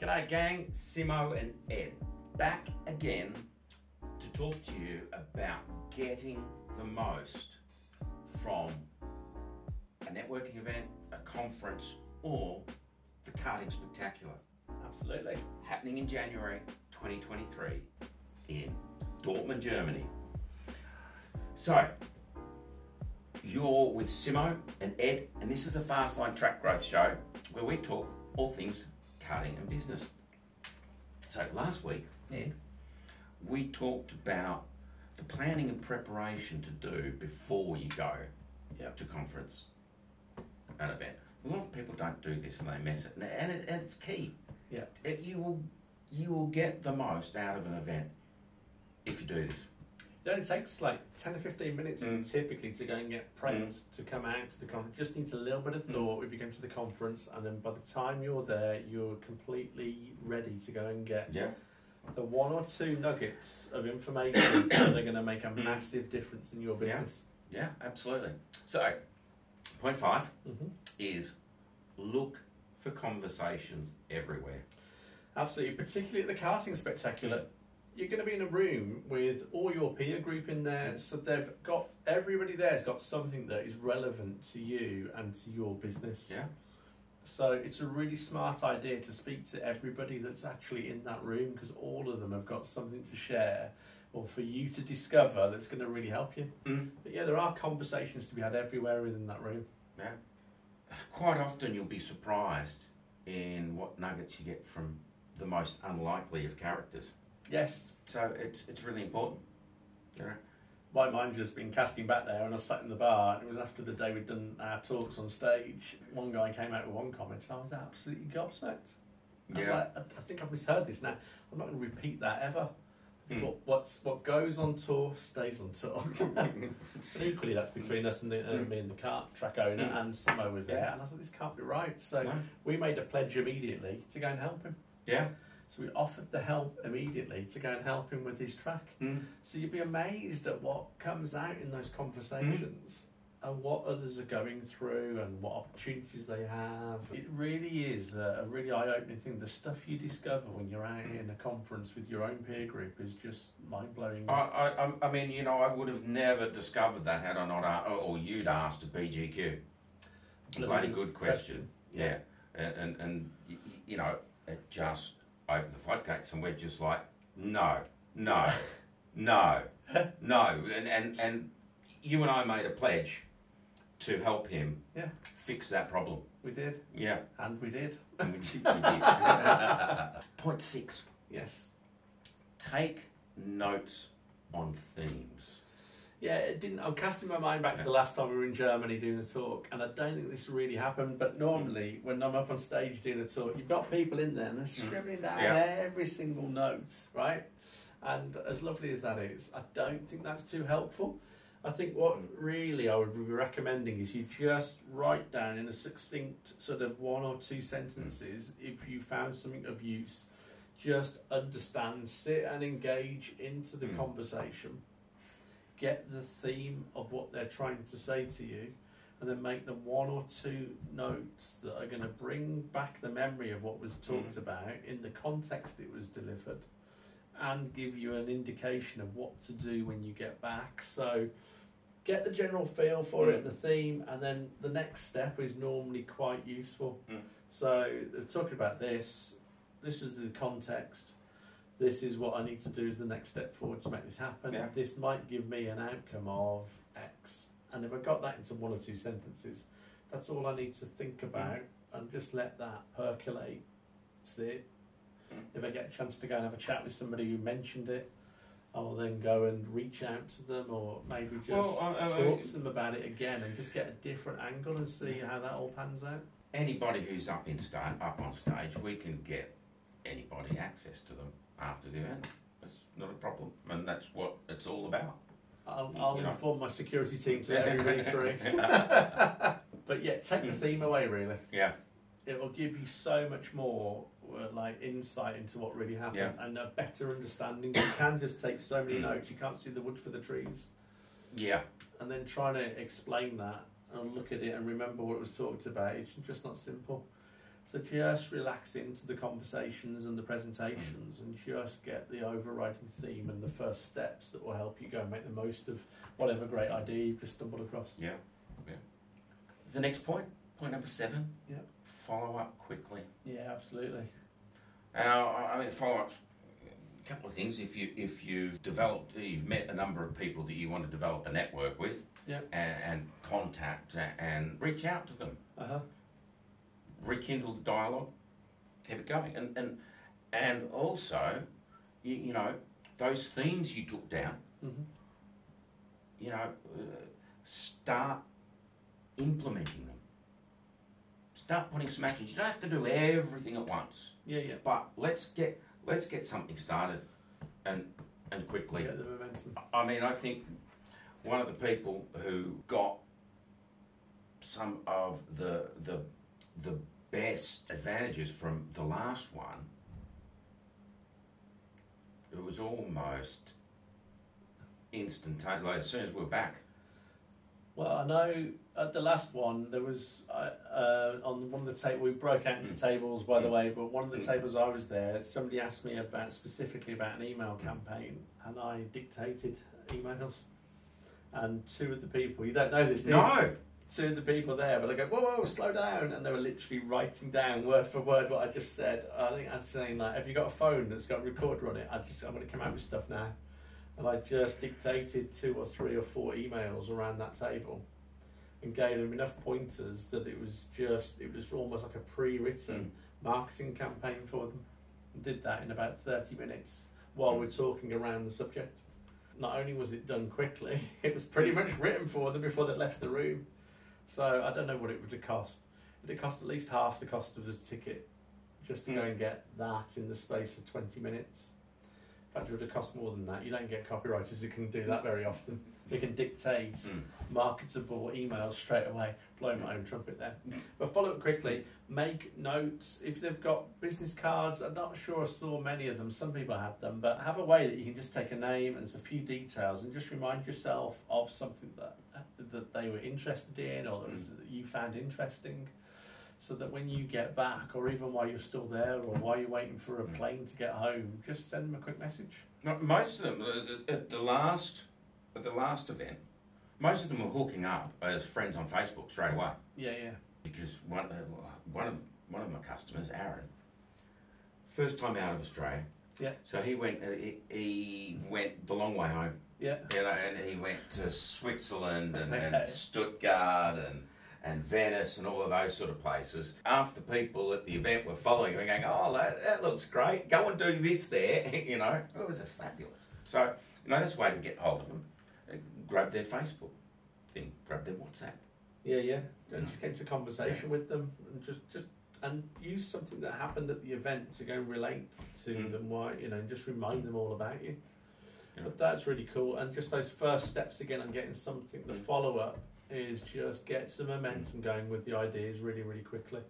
G'day, gang. Simo and Ed back again to talk to you about getting the most from a networking event, a conference, or the karting spectacular Absolutely. happening in January 2023 in Dortmund, Germany. So, you're with Simo and Ed, and this is the Fastline Track Growth Show where we talk all things karting and business. So, last week, Ed, we talked about the planning and preparation to do before you go Yep. to conference, an event. A lot of people don't do this and they miss it, and, it, and it's key. Yeah. You will you will get the most out of an event if you do this. It only takes like 10 or 15 minutes Mm. typically to go and get prepped to come out to the conference. Just needs a little bit of Mm. thought if you go to the conference, and then by the time you're there, you're completely ready to go and get Yeah. the one or two nuggets of information that are going to make a Mm. massive difference in your business. Yeah, absolutely. So, point five hmm is look for conversations everywhere. Absolutely, particularly at the karting spectacular. You're going to be in a room with all your peer group in there, so they've got everybody there's got something that is relevant to you and to your business. Yeah. So it's a really smart idea to speak to everybody that's actually in that room because all of them have got something to share or for you to discover that's going to really help you. Mm. But yeah, there are conversations to be had everywhere within that room. Yeah. Quite often you'll be surprised in what nuggets you get from the most unlikely of characters. Yes, So it's it's really important. My mind just been casting back there and I sat in the bar and it was after the day we'd done our talks on stage. One guy came out with one comment and I was absolutely gobsmacked. I, Yeah. like, I, I think I've misheard this now. I'm not going to repeat that ever. Because Hmm. what, what's, what goes on tour stays on tour. and equally, that's between us and the, uh, Mm. me and the kart track owner, Mm. and Simo was there. Yeah. And I was like, this can't be right. So No? we made a pledge immediately to go and help him. Yeah. So we offered the help immediately to go and help him with his track. Mm. So you'd be amazed at what comes out in those conversations and what others are going through and what opportunities they have. It really is a, a really eye opening thing. The stuff you discover when you're out in a conference with your own peer group is just mind blowing. I, I, I'm- mean, you know, I would have never discovered that had I not, asked, or you'd asked a BGQ. Bloody good question. Yeah, and and, and y- you know, it just opened the floodgates, and we're just like, no, no, no, no, and and and you and I made a pledge to help him Yeah. fix that problem. We did, Yeah, and we did. and we did. we did. Point six: Yes. take notes on themes. Yeah, it didn't. I'm casting my mind back to the last time we were in Germany doing a talk, and I don't think this really happened. But normally, when I'm up on stage doing a talk, you've got people in there and they're scribbling down Mm. Yeah. every single note, right? And as lovely as that is, I don't think that's too helpful. I think what Mm. really I would be recommending is you just write down in a succinct sort of one or two sentences if you found something of use. Just understand, sit and engage into the Mm. conversation get the theme of what they're trying to say to you, and then make them one or two notes that are going to bring back the memory of what was talked Mm. about in the context it was delivered, and give you an indication of what to do when you get back. So, get the general feel for it, the theme, and then the next step is normally quite useful. Mm. So, talking about this. This is the context this is what I need to do as the next step forward to make this happen. Yeah. This might give me an outcome of X. And if I got that into one or two sentences, that's all I need to think about and just let that percolate, sit. Mm. If I get a chance to go and have a chat with somebody who mentioned it, I'll then go and reach out to them or maybe just Well, I- I- talk to them about it again and just get a different angle and see how that all pans out. Anybody who's up in sta- up on stage, we can get anybody access to them after the event. That's not a problem, and that's what it's all about. I'll, You I'll know. inform my security team to let everybody through. but yeah, take the theme away. Really, Yeah, it will give you so much more uh, like insight into what really happened Yeah. and a better understanding. You can just take so many Mm. notes; you can't see the wood for the trees. yeah, And then trying to explain that and look at it and remember what it was talked about. It's just not simple. So just relax into the conversations and the presentations and just get the overriding theme and the first steps that will help you go and make the most of whatever great idea you've just stumbled across. Yeah, yeah. The next point, point number seven. Yeah. Follow up quickly. Yeah, absolutely. Now, I I mean, follow up. A couple of things. If you if you've developed, you've met a number of people that you want to develop a network with, Yeah. and, and contact and reach out to them, Uh huh. Rekindle the dialogue, keep it going, and and and also, you, you know, those themes you took down, hmm you know, uh, start implementing them. Start putting some actions. You don't have to do everything at once, Yeah, yeah. but let's get let's get something started, and and quickly. Get the momentum. I mean, I think one of the people who got some of the the the best advantages from the last one, it was almost instantaneous. Like, as soon as we're back, Well, I know at the last one there was uh, uh, on one of the tables we broke out into tables by the Mm. way, but one of the Mm. tables I was there, somebody asked me about specifically about an email campaign, and I dictated emails. And two of the people, you don't know this, do you? no, Of the people there, but I go, whoa, whoa, slow down, and they were literally writing down word for word what I just said. I think I was saying like, have you got a phone that's got a recorder on it? I just, I'm going to come out with stuff now, and I just dictated two or three or four emails around that table, and gave them enough pointers that it was just, it was almost like a pre-written marketing campaign for them. And did that in about thirty minutes while Mm. we're talking around the subject. Not only was it done quickly, it was pretty much written for them before they left the room. So I don't know what it would have cost. It would cost at least half the cost of the ticket just to go Mm. and get that in the space of 20 minutes. In fact, it would have cost more than that. You don't get copywriters who can do that very often. They can dictate Mm. marketable emails straight away. Blowing my own trumpet there. But follow up quickly. Make notes. If they've got business cards, I'm not sure I saw many of them. Some people have them, but have a way that you can just take a name and a few details and just remind yourself of something that that they were interested in or that, was, that you found interesting. So that when you get back, or even while you're still there, or while you're waiting for a Mm. plane to get home, just send them a quick message. Most of them at the last at the last event, most of them were hooking up as friends on Facebook straight away. Yeah, yeah. because one uh, one of one of my customers, Aaron, first time out of Australia. Yeah. So he went. Uh, he, he went the long way home. Yeah. You know, and he went to Switzerland and, and Stuttgart and and Venice and all of those sort of places. After people at the event were following him, going, "Oh, that, that looks great. Go and do this there." you know, it was fabulous. So you know, that's a way to get hold of them. Grab their Facebook thing. Grab their WhatsApp. Yeah, yeah. And Yeah. just get into conversation with them and just just and use something that happened at the event to go and relate to Mm. them. Why you know, and just remind them all about you. Yeah. But that's really cool. And just those first steps again on getting something. The Mm. follow up is just get some momentum going with the ideas really, really quickly.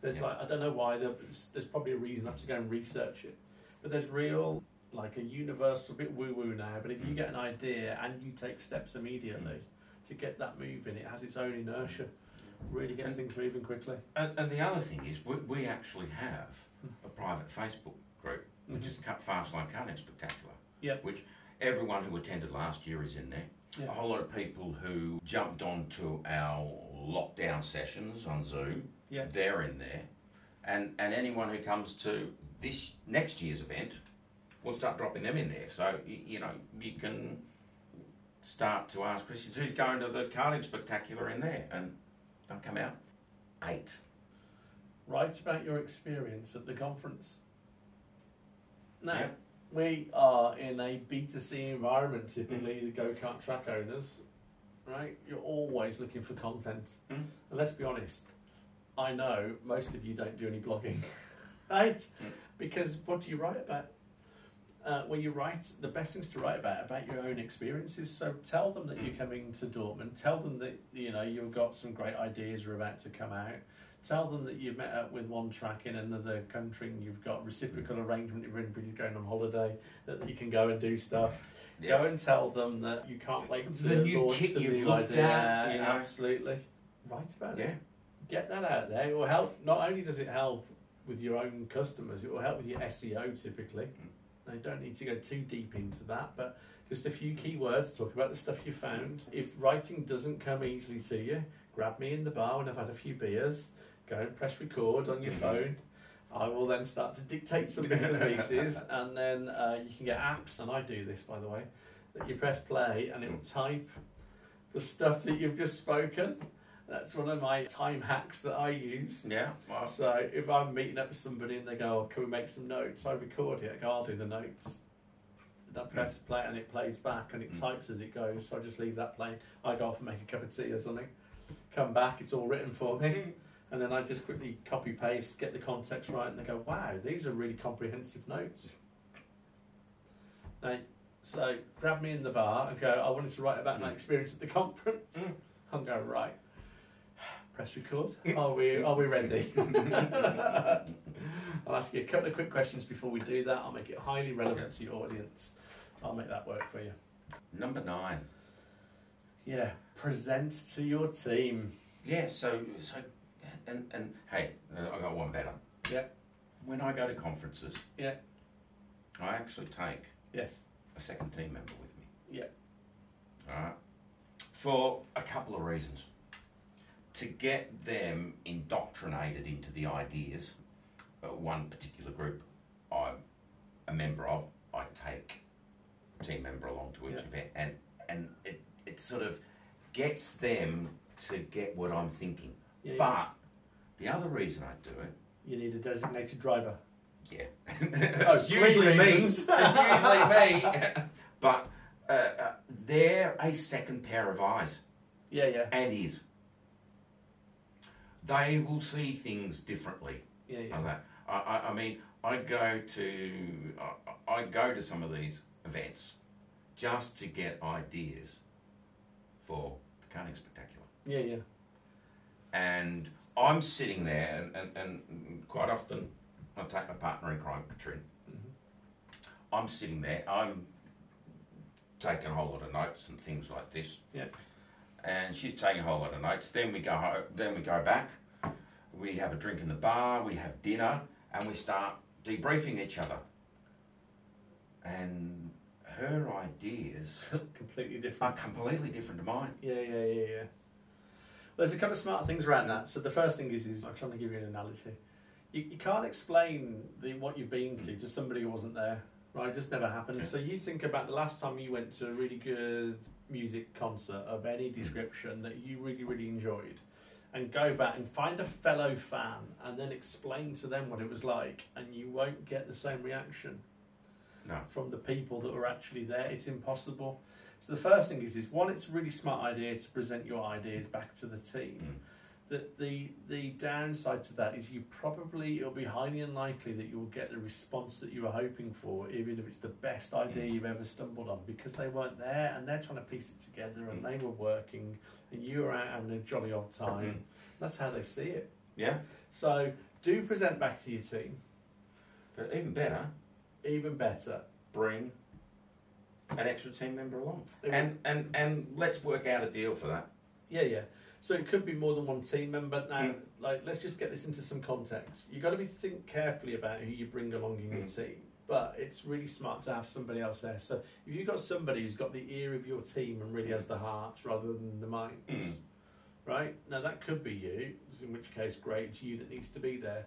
There's Yeah. like I don't know why there's, there's probably a reason I have to go and research it, but there's real like a universal bit woo woo now. But if you get an idea and you take steps immediately to get that moving, it has its own inertia. Really gets And- things moving quickly. And, and the other thing is, we, we actually have a private Facebook group, which is mm-hmm. Cut Fast Line Karting Spectacular. Yep. Which everyone who attended last year is in there. Yeah. A whole lot of people who jumped onto our lockdown sessions on Zoom, Yeah. they're in there. And, and anyone who comes to this next year's event, we'll start dropping them in there. So, you, know, you can start to ask questions. Who's going to the Karting Spectacular in there? And they'll come out. Eight. Write about your experience at the conference. Now, Yeah. we are in a B2C environment, typically, the go kart track owners, right? You're always looking for content. Mm. And let's be honest, I know most of you don't do any blogging, right? Mm. Because what do you write about? Uh, when you write, the best things to write about about your own experiences. So tell them that you're coming to Dortmund. Tell them that you know you've got some great ideas are about to come out. Tell them that you've met up with one track in another country and you've got reciprocal arrangement. If anybody's going on holiday, that you can go and do stuff. Go and tell them that you can't wait to The new launch kit the you've new idea. at, you know. Absolutely, write about it Yeah. get that out there. It will help. Not only does it help with your own customers, it will help with your SEO typically. Now, you don't need to go too deep into that, but just a few keywords. Talk about the stuff you found. If writing doesn't come easily to you, grab me in the bar when I've had a few beers. Go and press record on your phone. I will then start to dictate some bits and pieces, and then uh, you can get apps. And I do this, by the way, that you press play and it will type the stuff that you've just spoken. That's one of my time hacks that I use. Yeah. Well, So if I'm meeting up with somebody and they go, oh, "Can we make some notes?" I record it. I go, "I'll do the notes." And I press play and it plays back and it Mm. types as it goes. So I just leave that playing. I go off and make a cup of tea or something. Come back, it's all written for me, and then I just quickly copy paste, get the context right, and they go, "Wow, these are really comprehensive notes." Now, so grab me in the bar and go. I wanted to write about my Mm. experience at the conference. Mm. I'm going right. Press record. Are we? Are we ready? I'll ask you a couple of quick questions before we do that. I'll make it highly relevant to your audience. I'll make that work for you. number nine. Yeah. Present to your team. Yeah. So so and and hey, I got one better. Yeah. When I go to conferences. Yeah. I actually take Yes. a second team member with me. Yeah. All right. For a couple of reasons. To get them indoctrinated into the ideas, one particular group I'm a member of, I take a team member along to each Yeah. event, and and it it sort of gets them to get what I'm thinking. Yeah, But the other reason I do it you need a designated driver. yeah. Oh, it's usually me. It's usually me. but uh, uh, they're a second pair of eyes Yeah, yeah, and ears. They will see things differently. yeah, like yeah. that. I, I, I mean, I go to I, I go to some of these events just to get ideas for the karting spectacular. Yeah, yeah. and I'm sitting there, and, and, and quite often I take my partner in crime, Katrin. Mhm. I'm sitting there, I'm taking a whole lot of notes and things like this. Yeah. And she's taking a whole lot of notes. Then we go, ho- then we go back. We have a drink in the bar. We have dinner, and we start debriefing each other. And her ideas Completely are different. completely different to mine. Yeah, yeah, yeah, yeah. There's a couple of smart things around that. So the first thing is, is I'm trying to give you an analogy. You, you can't explain the, what you've been to hmm. to somebody who wasn't there, right? It just never happens. Yeah. So you think about the last time you went to a really good music concert of any description that you really, really enjoyed, and go back and find a fellow fan and then explain to them what it was like, and you won't get the same reaction No. from the people that were actually there. It's impossible. So the first thing is, is one, it's a really smart idea to present your ideas back to the team. Mm. The, the the downside to that is you probably it'll be highly unlikely that you'll get the response that you were hoping for, even if it's the best idea Mm. you've ever stumbled on, because they weren't there and they're trying to piece it together and Mm. they were working and you were out having a jolly old time. Mhm. That's how they see it. Yeah. So do present back to your team. But even better, Even better, bring an extra team member along. And and and let's work out a deal for that. Yeah, yeah. So it could be more than one team member. Now, Mm. like, let's just get this into some context. You've got to be think carefully about who you bring along in your Mm. team, but it's really smart to have somebody else there. So if you've got somebody who's got the ear of your team and really has the hearts rather than the minds, Mm. right? Now that could be you. In which case, great, it's you that needs to be there.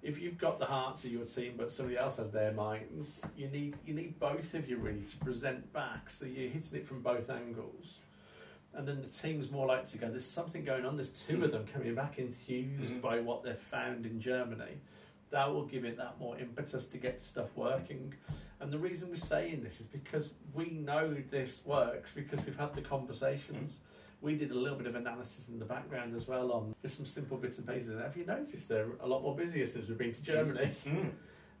If you've got the hearts of your team, but somebody else has their minds, you need you need both of you really to present back. So you're hitting it from both angles and then the team's more likely to go. There's something going on. There's two of them coming back enthused Mhm. by what they've found in Germany. That will give it that more impetus to get stuff working. And the reason we're saying this is because we know this works because we've had the conversations. We did a little bit of analysis in the background as well on just some simple bits and pieces. Have you noticed they're a lot more busier since we've been to Germany? Mm.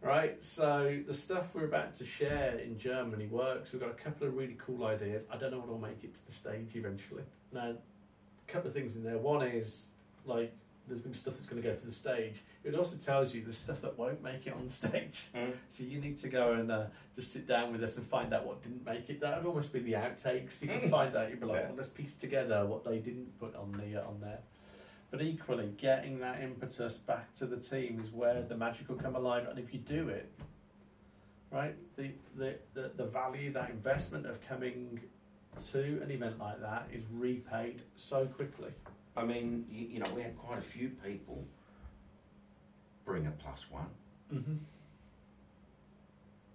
Right? So the stuff we're about to share in Germany works. We've got a couple of really cool ideas. I don't know what will make it to the stage eventually. Now, a couple of things in there. One is like there's going to be stuff that's going to go to the stage. It also tells you the stuff that won't make it on the stage. Mm. So you need to go and uh, just sit down with us and find out what didn't make it. That would almost be the outtakes. You can Mm. find out. You'd be like, Yeah. well, let's piece together what they didn't put on the uh, on there. But equally, getting that impetus back to the team is where the magic will come alive. And if you do it, right, the, the, the, the value, that investment of coming to an event like that is repaid so quickly. I mean, you, you know, we had quite a few people bring a plus one. Mm-hmm.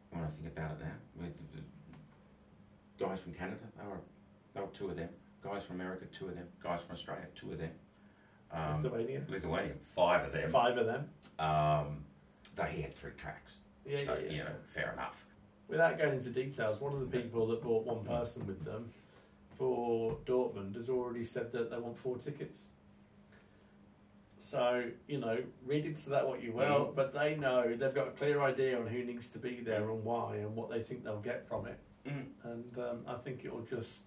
When I think about it now, with the, the guys from Canada, they were, they were two of them. Guys from America, two of them. Guys from Australia, two of them. Um, Lithuania. Lithuania, five of them. Five of them. Um, they had three tracks, Yeah, so yeah, yeah. you know, fair enough. Without going into details, one of the people that brought one person with them for Dortmund has already said that they want four tickets. So, you know, read into that what you will, Mm. but they know they've got a clear idea on who needs to be there and why and what they think they'll get from it. Mm. And um, I think it will just,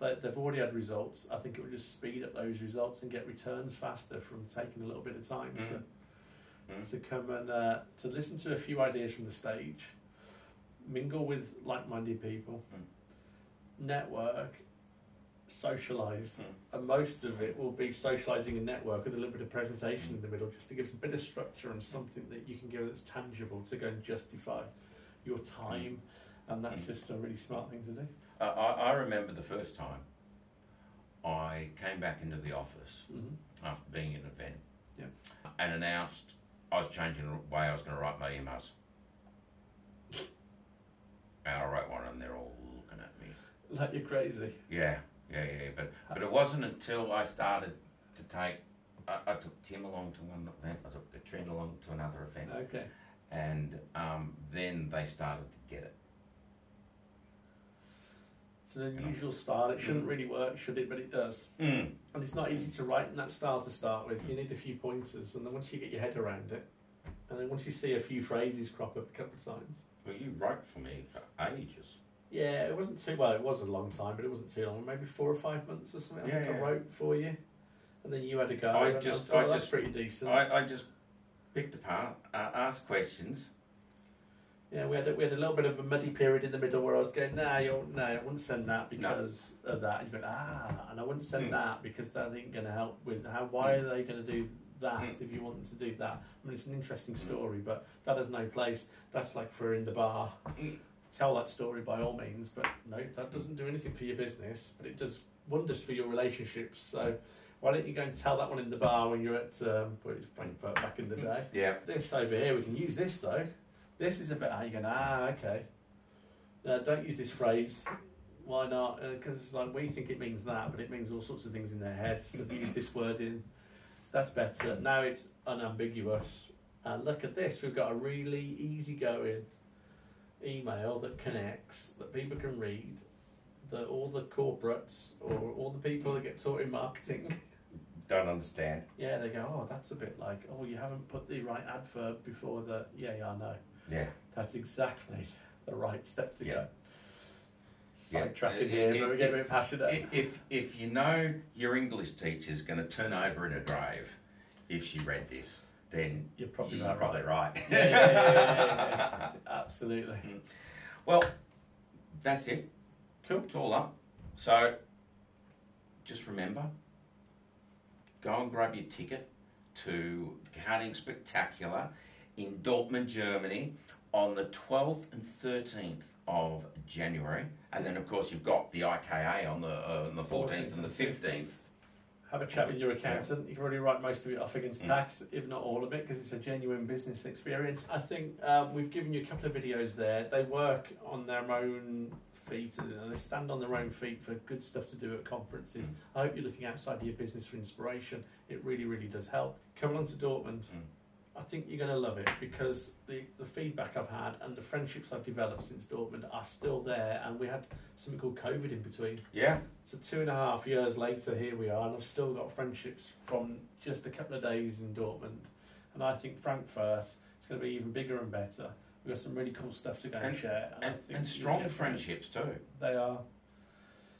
they, they've already had results. I think it would just speed up those results and get returns faster from taking a little bit of time Mm. to Mm. to come and uh, to listen to a few ideas from the stage, mingle with like-minded people, network, socialise, Mm. and most of it will be socialising and network with a little bit of presentation in the middle, just to give us a bit of structure and something that you can give that's tangible to go and justify your time, and that's Mm. just a really smart thing to do. I, I remember the first time I came back into the office Mm-hmm. after being at an event Yeah. and announced I was changing the way I was going to write my emails. And I wrote one and they're all looking at me. Like you're crazy. Yeah, yeah, yeah. But but it wasn't until I started to take. I, I took Tim along to one event. I took Katrina along to another event, Okay. and um, then they started to get it. It's an unusual style. It shouldn't really work, should it? But it does. Mm. And it's not easy to write in that style to start with. You need a few pointers, and then once you get your head around it, and then once you see a few phrases crop up a couple of times. Well, you wrote for me for ages. Yeah, it wasn't too well. It was a long time, but it wasn't too long. Maybe four or five months or something. I Yeah, think I wrote for you, and then you had a go. I just- thought, I just- pretty decent. I, I just picked apart, uh, asked questions. Yeah, we had a, we had a little bit of a muddy period in the middle where I was going, nah, you no, I wouldn't send that because of that. And you went, ah, and I wouldn't send Hmm. that because that ain't going to help with how. Why are they going to do that Hmm. if you want them to do that? I mean, it's an interesting story, but that has no place. That's like for in the bar. Hmm. Tell that story by all means, but no, that doesn't do anything for your business, but it does wonders for your relationships. So. Why don't you go and tell that one in the bar when you're at um, it's Frankfurt back in the day? Yeah. This over here, we can use this though. This is a bit. How you going? Ah, okay. No, don't use this phrase. Why not? Because like we think it means that, but it means all sorts of things in their head. So use this word in. That's better. Now it's unambiguous. And look at this. We've got a really easygoing email that connects that people can read. That all the corporates or all the people that get taught in marketing Don't understand. yeah, they go, oh, that's a bit like, oh, you haven't put the right adverb before the, yeah, yeah, I know. Yeah. That's exactly the right step to Yeah. go. Yeah. Sidetracking Uh, here, if- but we get a bit passionate. If if you know your English teacher's going to turn over in a grave if she read this, then You're probably you're probably right. right. Yeah, yeah, yeah, yeah, yeah, yeah. Absolutely. Well, that's it. Cool. It's all up. So just remember, go and grab your ticket to the Karting Spectacular in Dortmund, Germany on the 12th and 13th of January. And then, of course, you've got the IKA on the, uh, on the 14th and the 15th. Have a chat with your accountant. You can already write most of it off against Mm. tax, if not all of it, because it's a genuine business experience. I think um, we've given you a couple of videos there. They work on their own feet and they stand on their own feet for good stuff to do at conferences. Mm. I hope you're looking outside of your business for inspiration. It really, really does help. Come along to Dortmund. Mm. I think you're going to love it because the, the feedback I've had and the friendships I've developed since Dortmund are still there. And we had something called COVID in between. Yeah. So two and a half years later, here we are, and I've still got friendships from just a couple of days in Dortmund. And I think Frankfurt is going to be even bigger and better. We've got some really cool stuff to go and, And- share. And, think and strong get from it. friendships too, They are.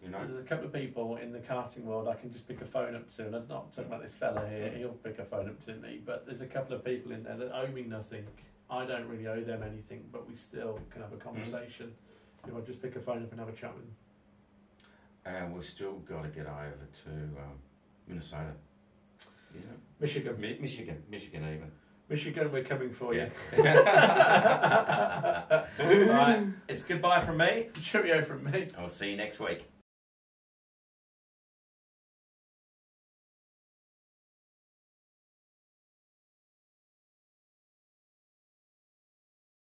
You know. There's a couple of people in the karting world I can just pick a phone up to, and I'm not talking about this fella here. He'll pick a phone up to me, but there's a couple of people in there that owe me nothing. I don't really owe them anything, but we still can have a conversation. If I just pick a phone up and have a chat with them. And we've still got to get over to um, Minnesota. Is it? Michigan. Mi- Michigan, Michigan even. Michigan, we're coming for Yeah. you. right, it's goodbye from me. Cheerio from me. I'll see you next week.